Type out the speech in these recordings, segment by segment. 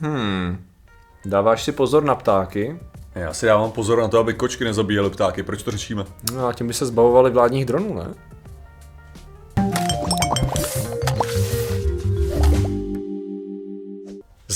Hmm. Dáváš si pozor na ptáky? Já si dávám pozor na to, aby kočky nezabíjely ptáky. Proč to řešíme? No a tím by se zbavovali vládních dronů, ne?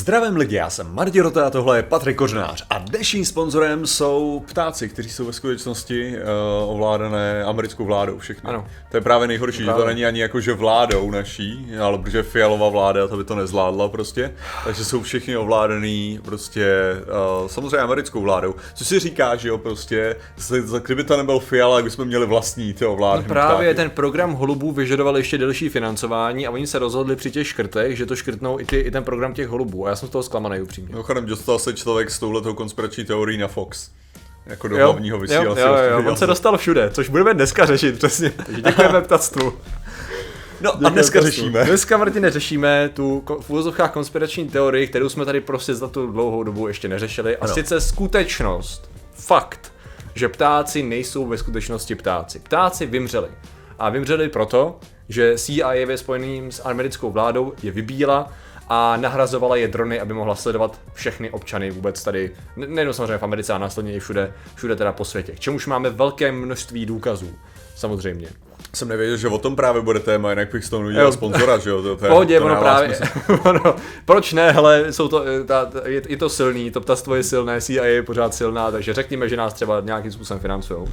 Zdravím lidi, já jsem Martin Rota a tohle je Patrik Kořnář a dnešním sponzorem jsou ptáci, kteří jsou ve skutečnosti uh, ovládané americkou vládou všechny. Ano. To je právě nejhorší, Právě. že to není ani jako že vládou naší, ale protože fialová vláda to by to nezvládla prostě, takže jsou všichni ovládaný prostě uh, samozřejmě americkou vládou. Co si říká, že jo, prostě, kdyby to nebyl Fiala, jak bychom měli vlastní ty ovládané No právě ptáky. ten program holubů vyžadoval ještě delší financování a oni se rozhodli při těch škrtech, že to škrtnou i, ty, i ten program těch holubů. Já jsem z toho zklamaný upřímně. Mimochodem dostal se člověk s touhletou konspirační teorií na Fox. Jako do Jo, hlavního jo, vysílacího jo, jo, studia. on se dostal všude, což budeme dneska řešit, přesně. Takže děkujeme ptactvu. No a dneska řešíme. Dneska, Martine, řešíme tu v úvozovkách konspirační teorii, kterou jsme tady prostě za tu dlouhou dobu ještě neřešili. A Ano. sice skutečnost, fakt, že ptáci nejsou ve skutečnosti ptáci. Ptáci vymřeli. A vymřeli proto, že CIA ve spojeným s americkou vládou je vybíjela a nahrazovala je drony, aby mohla sledovat všechny občany vůbec tady, ne- nejenom samozřejmě v Americe, a následně i všude, všude teda po světě. K čemuž máme velké množství důkazů, samozřejmě. Jsem nevěděl, že o tom právě bude téma, jinak bych z toho udělal sponzora, že jo? To, to, pohodě, to ono právě, ono, proč ne, hele, jsou to, eh, ta, ta, je, je to silný, to ptastvo je silné, CIA je pořád silná, takže řekněme, že nás třeba nějakým způsobem financujou. Uh,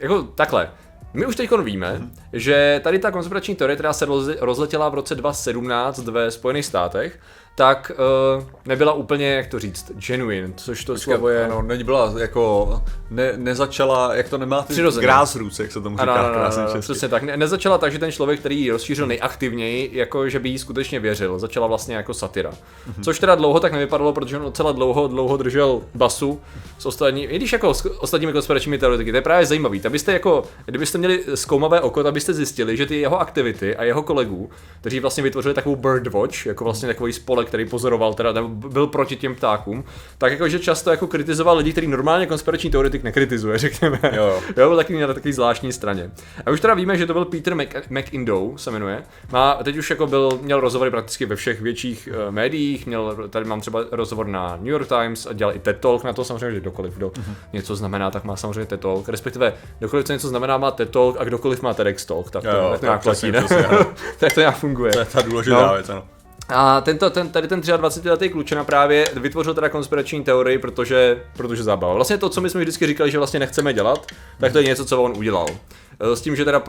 jako takhle, my už teď víme, Mhm. že tady ta konspirační teorie, která se rozle- rozletěla v roce 2017 ve Spojených státech, tak uh, nebyla úplně, jak to říct, genuine, což to slovo je... Ano, nebyla jako, ne, nezačala, jak to nemá ty Přirozeně. grassroots, jak se tomu říká Ano, ano, ano, krásně ano, přesně tak. Ne, nezačala tak, že ten člověk, který ji rozšířil nejaktivněji, jako že by jí skutečně věřil. Začala vlastně jako satira. Mhm. Což teda dlouho tak nevypadalo, protože on docela dlouho, dlouho držel basu s ostatní, i když jako s ostatními konspiračními teoretiky. To je právě zajímavý. Abyste jako, kdybyste měli zkoumavé oko, tak byste zjistili, že ty jeho aktivity a jeho kolegů, kteří vlastně vytvořili takovou Birdwatch, jako vlastně takový spolek, který pozoroval, teda nebo byl proti těm ptákům, tak jakože často jako kritizoval lidi, který normálně konspirační teoretik nekritizuje, řekněme. Jo, jo. Jo, byl taky na takový zvláštní straně. A už teda víme, že to byl Peter Mac, McIndoe, se jmenuje. Má, teď už jako byl, měl rozhovory prakticky ve všech větších uh, médiích, měl, tady mám třeba rozhovor na New York Times a dělal i TED Talk na to, samozřejmě, že kdokoliv, kdo Mhm. něco znamená, tak má samozřejmě TED Talk, respektive kdokoliv, co něco znamená, má TED Talk a kdokoliv má TEDx Talk, tak to, Jo, tak to nějak platí, ne? tak to nějak funguje. To je ta důležitá No. věc, ano. A tento, ten, tady ten 23-letý klučina právě vytvořil teda konspirační teorii, protože, protože zábava. Vlastně to, co my jsme vždycky říkali, že vlastně nechceme dělat, tak to je něco, co on udělal. E, S tím, že teda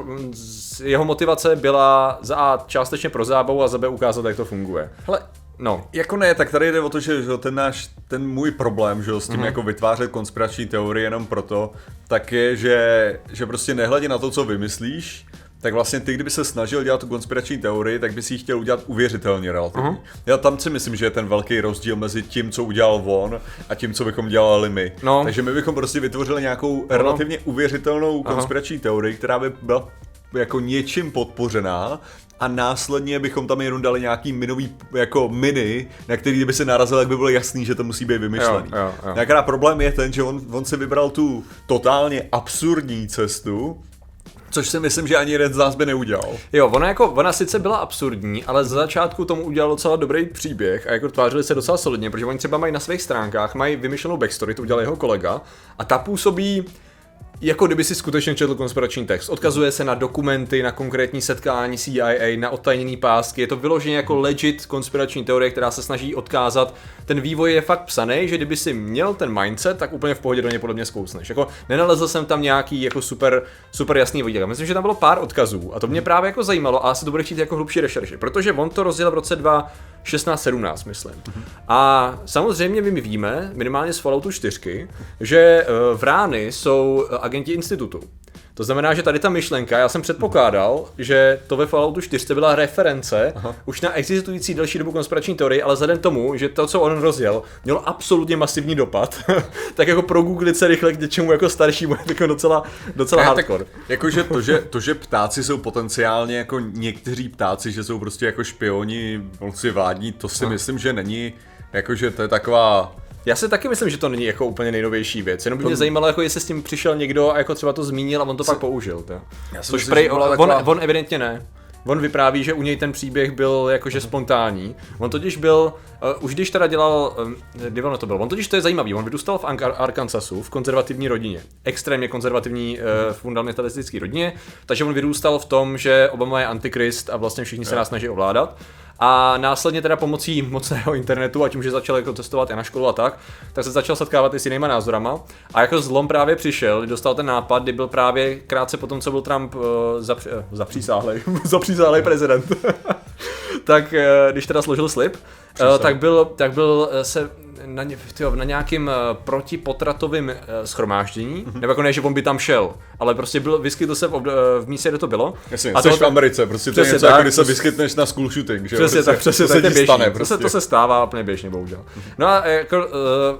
jeho motivace byla za A částečně pro zábavu a za B ukázat, jak to funguje. Hele, No, Jako ne, tak tady jde o to, že, že ten náš, ten můj problém, že s tím mm-hmm. jako vytvářet konspirační teorie jenom proto, tak je, že, že prostě nehledě na to, co vymyslíš, tak vlastně ty, kdyby se snažil dělat tu konspirační teorii, tak by si ji chtěl udělat uvěřitelně relativně. Uh-huh. Já tam si myslím, že je ten velký rozdíl mezi tím, co udělal on a tím, co bychom dělali my. No. Takže my bychom prostě vytvořili nějakou relativně uvěřitelnou konspirační teorii, která by byla jako něčím podpořená a následně bychom tam jenom dali nějaký minový jako mini, na který by se narazil, jak by bylo jasný, že to musí být vymyšlený. Jo, jo, jo. Akorát problém je ten, že on, on si vybral tu totálně absurdní cestu, což si myslím, že ani jeden z nás by neudělal. Jo, ona jako, ona sice byla absurdní, ale za začátku tomu udělal docela dobrý příběh a jako tvářili se docela solidně, protože oni třeba mají na svých stránkách, mají vymyšlenou backstory, to udělal jeho kolega, a ta působí jako kdyby si skutečně četl konspirační text. Odkazuje se na dokumenty, na konkrétní setkání CIA, na odtajněný pásky. Je to vyloženě jako legit konspirační teorie, která se snaží odkázat. Ten vývoj je fakt psaný, že kdyby si měl ten mindset, tak úplně v pohodě do něj podle mě zkousneš. Jako nenalezl jsem tam nějaký jako super, super jasný vodík. Myslím, že tam bylo pár odkazů a to mě právě jako zajímalo a asi to bude chtít jako hlubší rešerši, protože on to rozjel v roce 2016-17, myslím. A samozřejmě my víme, minimálně z Falloutu 4, že eh, v rány jsou eh, agenti institutu. To znamená, že tady ta myšlenka, já jsem předpokládal, že to ve Falloutu 4 byla reference Aha. už na existující delší dobu konspirační teorii, ale vzhledem tomu, že to, co on rozjel, mělo absolutně masivní dopad, tak jako pro Google se rychle k něčemu jako staršímu je jako docela, docela hardcore. Jakože to že, to, že ptáci jsou potenciálně jako někteří ptáci, že jsou prostě jako špioni, vlci vládní, to si myslím, že není, jakože to je taková Já si taky myslím, že to není jako úplně nejnovější věc. Jenom by mě zajímalo, jako jestli s tím přišel někdo a jako třeba to zmínil a on to pak použil. To. Já Což prej, on, taková- on, evidentně ne. on vypráví, že u něj ten příběh byl jakože spontánní. On totiž byl, uh, už když teda dělal, um, kdy ono to byl, on totiž to je zajímavý, on vyrůstal v Ar- Arkansasu, v konzervativní rodině, extrémně konzervativní uh, fundamentalistické rodině, takže on vyrůstal v tom, že Obama je antikrist a vlastně všichni se nás snaží ovládat. A následně teda pomocí mocného internetu a tím, že začal jako testovat i na školu a tak, tak se začal setkávat i s jinýma názorama. A jako zlom právě přišel, dostal ten nápad, kdy byl právě krátce potom, co byl Trump uh, zapři, uh, zapřísáhlej, zapřísáhlej prezident. tak uh, když teda složil slib, uh, tak byl, tak byl uh, se na, tyjo, na nějakým uh, protipotratovým uh, schromáždění, mm-hmm. nebo jako ne, že on by tam šel, ale prostě byl, vyskytl se v, uh, v místě, kde to bylo. Jasně, a to v Americe, prostě to je něco, tak, jako když se vyskytneš na school shooting, že Přesně prostě, tak, přesně to se je stane, běžný, prostě. to, se, to se stává úplně běžně, bohužel. No a jako uh,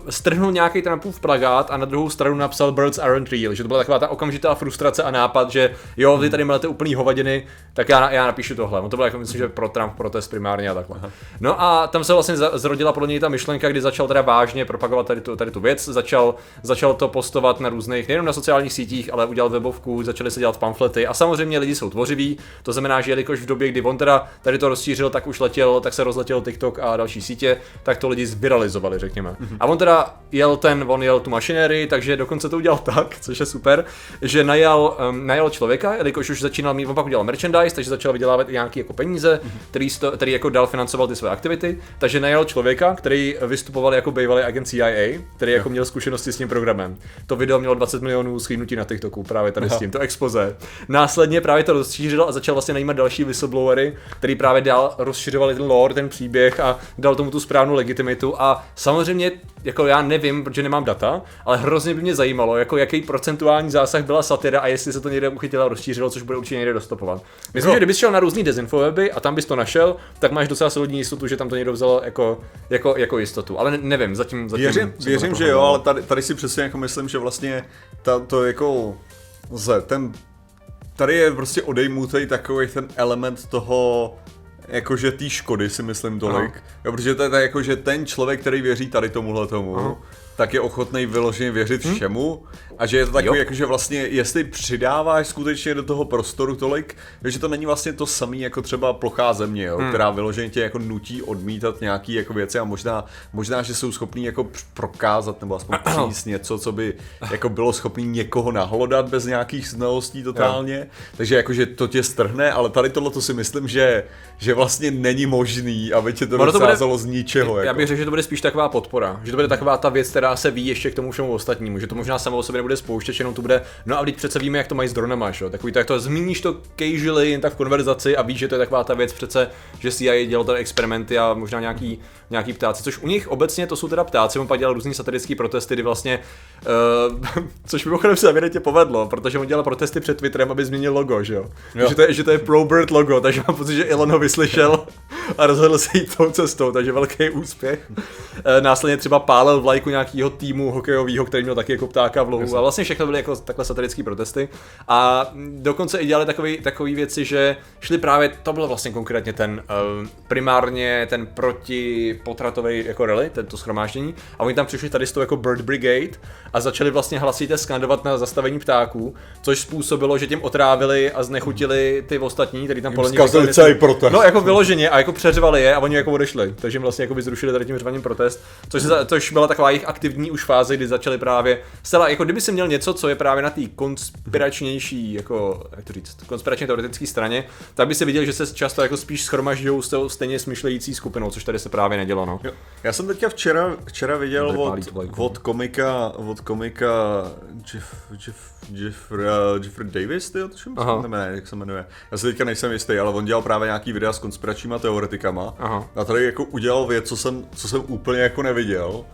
strhnul nějaký Trumpův plagát a na druhou stranu napsal Birds aren't real, že to byla taková ta okamžitá frustrace a nápad, že jo, vy tady máte úplný hovadiny, tak já, já napíšu tohle. On to bylo jako, myslím, že pro Trump protest primárně a takhle. No a tam se vlastně zrodila podle něj ta myšlenka, kdy začal teda vážně propagovat tady tu, tady tu věc, začal, začal to postovat na různých, nejenom na sociálních sítích, ale udělal webovku, začaly se dělat pamflety a samozřejmě lidi jsou tvořiví, to znamená, že jelikož v době, kdy on teda tady to rozšířil, tak už letěl, tak se rozletěl TikTok a další sítě, tak to lidi zviralizovali, řekněme. Mm-hmm. A on teda jel ten, on jel tu mašinérii, takže dokonce to udělal tak, což je super, že najal, um, najal člověka, jelikož už začínal mít, on pak udělal merchandise, takže začal vydělávat i nějaký jako peníze, mm-hmm. který, sto, který jako dal financoval ty své aktivity, takže najal člověka, který vystupoval jako bývalý agent CIA, který jako měl zkušenosti s tím programem. To video mělo 20 milionů schrínutí na TikToku právě tady Aha. s tím, to expoze. Následně právě to rozšířil a začal vlastně najímat další whistleblowery, který právě dál rozšiřovali ten lore, ten příběh a dal tomu tu správnou legitimitu a samozřejmě, jako já nevím, protože nemám data, ale hrozně by mě zajímalo, jako jaký procentuální zásah byla satira a jestli se to někde uchytilo a rozšířilo, což bude určitě někde dostupovat. Myslím, no. že kdybys šel na různý dezinfoweby a tam bys to našel, tak máš docela solidní jistotu, že tam to někdo vzal jako, jako, jako jistotu. Ale nevím, zatím, zatím Věřím, věřím že jo, ale tady, tady si přesně jako myslím, že vlastně ta, to jako lze, ten, tady je prostě odejmutý takový ten element toho, jakože té škody si myslím tolik, jo, protože to je tak jako, že ten člověk, který věří tady tomuhle tomu, Aha tak je ochotný vyloženě věřit hmm? všemu a že je to takový, jako, že vlastně jestli přidáváš skutečně do toho prostoru tolik, že to není vlastně to samé jako třeba plochá země, jo, hmm. která vyloženě tě jako nutí odmítat nějaký jako věci a možná, možná že jsou schopní jako prokázat nebo aspoň přijít něco, co by jako bylo schopný někoho nahlodat bez nějakých znalostí totálně, jo. takže jakože to tě strhne, ale tady tohle to si myslím, že, že vlastně není možný, aby tě to dostázalo z ničeho. Já jako. bych řekl, že to bude spíš taková podpora, že to bude taková ta věc, která se ví ještě k tomu všemu ostatnímu, že to možná samo o sobě nebude spouštět, jenom to bude, no a teď přece víme, jak to mají s dronama, že? Takový to, jak to zmíníš to casually jen tak v konverzaci a víš, že to je taková ta věc přece, že CIA dělal tady experimenty a možná nějaký, nějaký ptáci, což u nich obecně to jsou teda ptáci, on pak dělal různý satirický protesty, kdy vlastně, uh, což mimochodem se evidentně povedlo, protože on dělal protesty před Twitterem, aby změnil logo, že jo? jo. Že, to je, že to je pro bird logo, takže mám pocit, že Elon ho vyslyšel a rozhodl se jít tou cestou, takže velký úspěch. Uh, následně třeba pálil vlajku nějakého týmu hokejového, který měl taky jako ptáka v lohu. A vlastně všechno byly jako takhle satirické protesty. A dokonce i dělali takové takový věci, že šli právě, to bylo vlastně konkrétně ten uh, primárně ten protipotratový jako rally, tento schromáždění. A oni tam přišli tady s tou jako Bird Brigade a začali vlastně hlasitě skandovat na zastavení ptáků, což způsobilo, že tím otrávili a znechutili ty ostatní, který tam podle nich celý protest. No jako vyloženě a jako přeřvali je a oni jako odešli. Takže jim vlastně jako by zrušili tady tím řvaním protest, což, což byla taková jejich aktivní už fáze, kdy začali právě zcela, jako kdyby si měl něco, co je právě na té konspiračnější, jako, jak to říct, konspiračně teoretické straně, tak by si viděl, že se často jako spíš schromažďují s tou stejně smyšlející skupinou, což tady se právě nedělo, no. Jo. Já jsem teďka včera, včera viděl od, od komika, od komika Jeff, Jeff, Jeffrey, Jeffrey Davis, ty, to se jmenuje, jak se jmenuje. Já si teďka nejsem jistý, ale on dělal právě nějaký videa s konspiračníma teoretikama. Aha. A tady jako udělal věc, co jsem, co jsem úplně jako neviděl.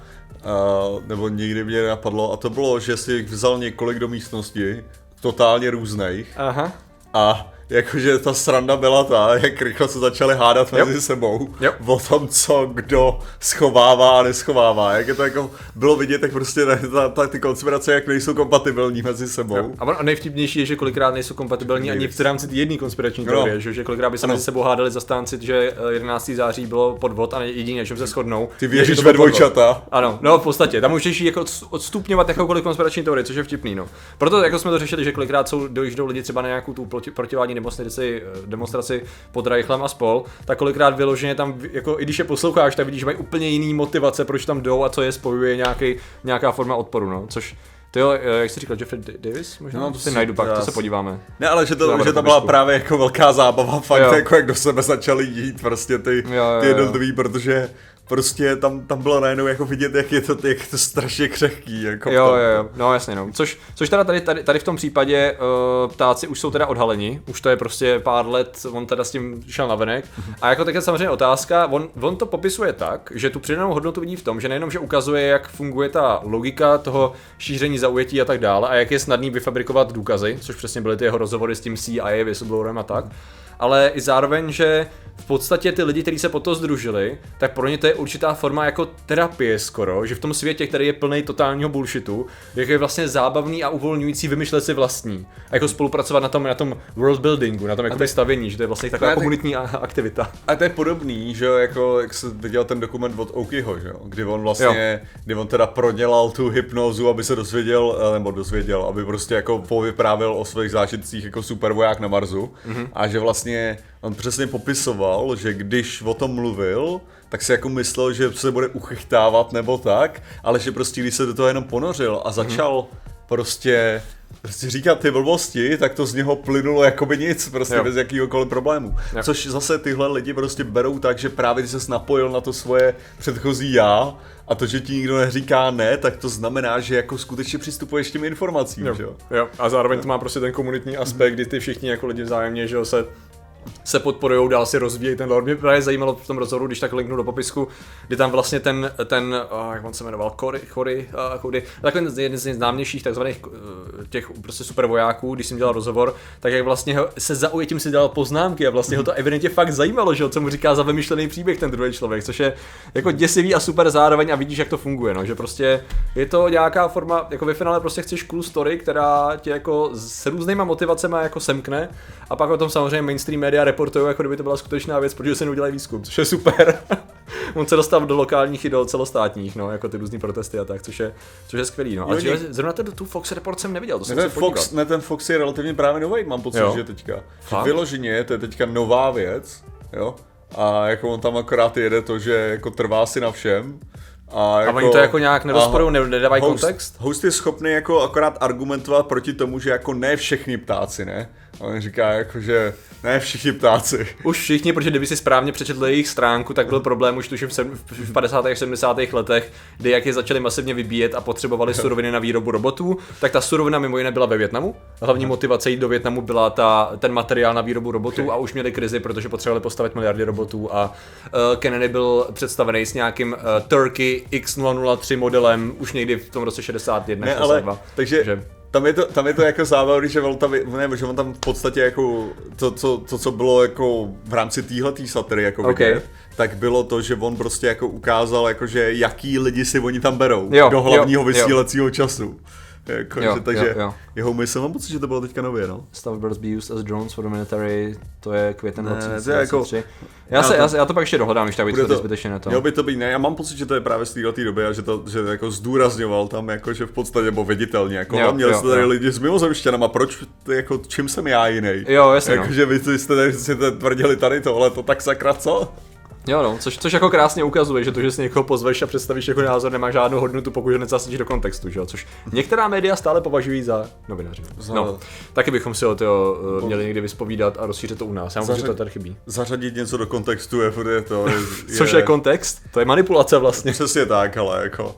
Uh, nebo nikdy mě napadlo, a to bylo, že si vzal několik do místnosti, totálně různých. Aha. A jakože ta sranda byla ta, jak rychle se začali hádat mezi yep. sebou yep. o tom, co kdo schovává a neschovává. Jak je to jako bylo vidět, jak prostě ta, ta, ty konspirace jak nejsou kompatibilní mezi sebou. Yep. A nejvtipnější je, že kolikrát nejsou kompatibilní ani v rámci jedné konspirační no. teorie, že, že kolikrát by se ano. mezi sebou hádali zastánci, že 11. Eh, září bylo podvod a jedině, čem se shodnou. Ty věříš ve dvojčata. Ano, no v podstatě. Tam můžeš jako odstupňovat jakoukoliv konspirační teorii, což je vtipný. No. Proto jako jsme to řešili, že kolikrát jsou, dojíždou lidi třeba na nějakou tu protivládní demonstraci, demonstraci pod Reichlem a spol, tak kolikrát vyloženě tam, jako i když je posloucháš, tak vidíš, že mají úplně jiný motivace, proč tam jdou a co je spojuje nějaký, nějaká forma odporu, no, což to jo, eh, jak jsi říkal, Jeffrey Davis? Možná no, to si najdu pak, to se podíváme. Ne, ale že to, že to byla právě jako velká zábava, fakt jo. jako jak do sebe začali jít prostě ty, jo, jo, ty jednotlivý, protože prostě tam, tam bylo najednou jako vidět, jak je to, jak je to strašně křehký. Jako jo, jo, jo, no jasně, no. Což, což teda tady, tady, tady v tom případě uh, ptáci už jsou teda odhaleni, už to je prostě pár let, on teda s tím šel na venek. A jako tak je samozřejmě otázka, on, on to popisuje tak, že tu přidanou hodnotu vidí v tom, že nejenom, že ukazuje, jak funguje ta logika toho šíření zaujetí a tak dále, a jak je snadný vyfabrikovat důkazy, což přesně byly ty jeho rozhovory s tím CIA, whistleblowerem a tak, ale i zároveň, že v podstatě ty lidi, kteří se po to združili, tak pro ně to je určitá forma jako terapie skoro, že v tom světě, který je plný totálního bullshitu, jak je vlastně zábavný a uvolňující vymýšlet si vlastní. A jako spolupracovat na tom, na tom world buildingu, na tom jako stavění, že to je vlastně taková komunitní tak... aktivita. A to je podobný, že jako jak se viděl ten dokument od Okiho, že jo, kdy on vlastně, jo. kdy on teda prodělal tu hypnózu, aby se dozvěděl, eh, nebo dozvěděl, aby prostě jako povyprávěl o svých zážitcích jako supervoják na Marsu mm-hmm. a že vlastně on přesně popisoval, že když o tom mluvil, tak si jako myslel, že se bude uchychtávat nebo tak, ale že prostě když se do toho jenom ponořil a začal mm-hmm. prostě prostě říkat ty blbosti, tak to z něho plynulo jako by nic, prostě jo. bez jakýhokoliv problému. Jo. Což zase tyhle lidi prostě berou tak, že právě když se napojil na to svoje předchozí já, a to, že ti nikdo neříká ne, tak to znamená, že jako skutečně přistupuješ k těm informacím, jo. že jo? Jo, a zároveň to má prostě ten komunitní aspekt, kdy ty všichni jako lidi vzájemně, že jo, se se podporují, dál si rozvíjejí ten lore. Mě právě zajímalo v tom rozhovoru, když tak linknu do popisku, kdy tam vlastně ten, ten uh, jak on se jmenoval, Cory, Cory, uh, Cory takový jeden z nejznámějších takzvaných uh, těch prostě supervojáků, když jsem dělal rozhovor, tak jak vlastně se zaujetím si dělal poznámky a vlastně ho to evidentně fakt zajímalo, že co mu říká za vymyšlený příběh ten druhý člověk, což je jako děsivý a super zároveň a vidíš, jak to funguje, no, že prostě je to nějaká forma, jako ve finále prostě chceš cool story, která tě jako s různýma motivacemi jako semkne a pak o tom samozřejmě mainstream média reportují, jako kdyby to byla skutečná věc, protože se neudělají výzkum, což je super. On se dostal do lokálních i do celostátních, no, jako ty různé protesty a tak, což je, což je skvělý. No. Ale jo, zrovna ten, tu Fox Report jsem neviděl, to jsem ten Fox, ne, ten Fox je relativně právě nový, mám pocit, jo. že teďka. Fakt? Vyloženě, to je teďka nová věc, jo. A jako on tam akorát jede to, že jako trvá si na všem, a, jako, a oni to jako nějak nerozporují, nedávají host, kontext? Host je schopný jako akorát argumentovat proti tomu, že jako ne všechny ptáci, ne? A on říká jako, že ne všichni ptáci. Už všichni, protože kdyby si správně přečetl jejich stránku, tak byl problém už tuším v 50. a 70. letech, kdy jak je začali masivně vybíjet a potřebovali suroviny na výrobu robotů, tak ta surovina mimo jiné byla ve Větnamu. Hlavní motivace jít do Větnamu byla ta, ten materiál na výrobu robotů okay. a už měli krizi, protože potřebovali postavit miliardy robotů a uh, Kennedy byl představený s nějakým uh, Turkey X003 modelem už někdy v tom roce 61. Ne, ale, takže, že tam je to, tam je to jako zábavný, že on tam, ne, že on tam v podstatě jako to, to, to co bylo jako v rámci téhletý satiry jako okay. vidět, tak bylo to, že on prostě jako ukázal, jako, že jaký lidi si oni tam berou jo, do hlavního jo, vysílacího jo. času. Jako, jo, že, takže jo, jo. jeho mysl, mám pocit, že to bylo teďka nově, no. Starbirds be used as drones for the military, to je květen 2023. Jako, já, se, já, já, to pak ještě dohledám, když tak by to zbytečně na to. Mělo by to být, ne, já mám pocit, že to je právě z této doby a že to že jako zdůrazňoval tam, jako, že v podstatě, nebo viditelně, jako jo, měli jste tady jo. lidi s mimozemštěnama, proč, jako, čím jsem já jiný? Jo, jasně. Jako, no. že vy jste tady si tvrdili tady tohle, to tak sakra co? Jo no, což, což jako krásně ukazuje, že to, že si někoho pozveš a představíš jako názor, nemá žádnou hodnotu, pokud ho necasíš do kontextu, že jo? Což některá média stále považují za novináři. No, taky bychom si o to uh, měli někdy vyspovídat a rozšířit to u nás. Já myslím, že to tady chybí. Zařadit něco do kontextu je, je to. Je, což je kontext? To je manipulace vlastně. Přesně tak, ale jako.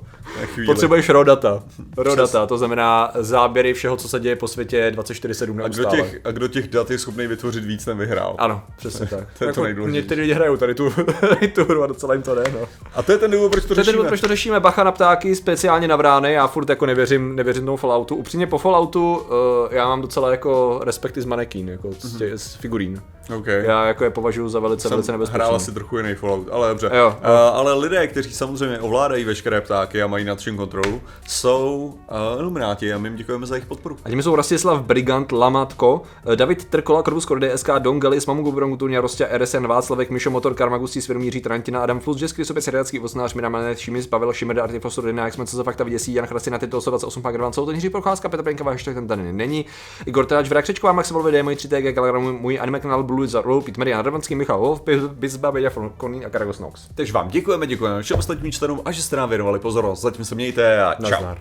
Potřebuješ raw data. Raw data, to znamená záběry všeho, co se děje po světě 24-7 a kdo, těch, a kdo těch dat je schopný vytvořit víc, ten vyhrál. Ano, přesně tak. to je jako to nejdůležitější. Někteří lidi hrajou tady tu, tu hru a docela jim to jde. No. A to je ten důvod, proč to, to řešíme. Ten důvod, proč to řešíme. Bacha na ptáky, speciálně na vrány. Já furt jako nevěřím, nevěřím tomu Falloutu. Upřímně po Falloutu uh, já mám docela jako respekty z manekín, jako z, tě, z figurín. Okay. Já jako je považuji za velice, velice nebezpečný. Hrál asi trochu jiný Fallout, ale dobře. Jo, Uh, ale lidé, kteří samozřejmě ovládají veškeré ptáky a mají nad čím kontrolu, jsou uh, ilumináti a my jim děkujeme za jejich podporu. A tím jsou Rastislav Brigant, Lamatko, eh, David Trkola, Korvus Kordy, SK, Don Galis, Mamu Gubron, Tunia, Rostě, RSN, Václavek, Mišo Motor, Karmagustí, Svědomíří, Tarantina, Adam Flus, Jeskry, Sobě, Seriácký, Osnář, Mira Manet, Šimis, Pavel, Šimer, Artifosur, Dina, jak jsme co za fakta vyděsí, Jan Chrastina, Tito 28, Pak Rvan, Souto, Jiří Procházka, Petr Penková, hashtag ten tady není, Igor Teláč, Vrak Křečková, Max Volvede, můj 3TG, Kalagram, můj anime kanál Blue Lulu za rolu Pít Marian Ravanský, Michal Wolf, Bizba, Beďa Koní a Karagos Nox. Takže vám děkujeme, děkujeme všem ostatním členům a že jste nám věnovali pozornost. Zatím se mějte a čau. Nazdar.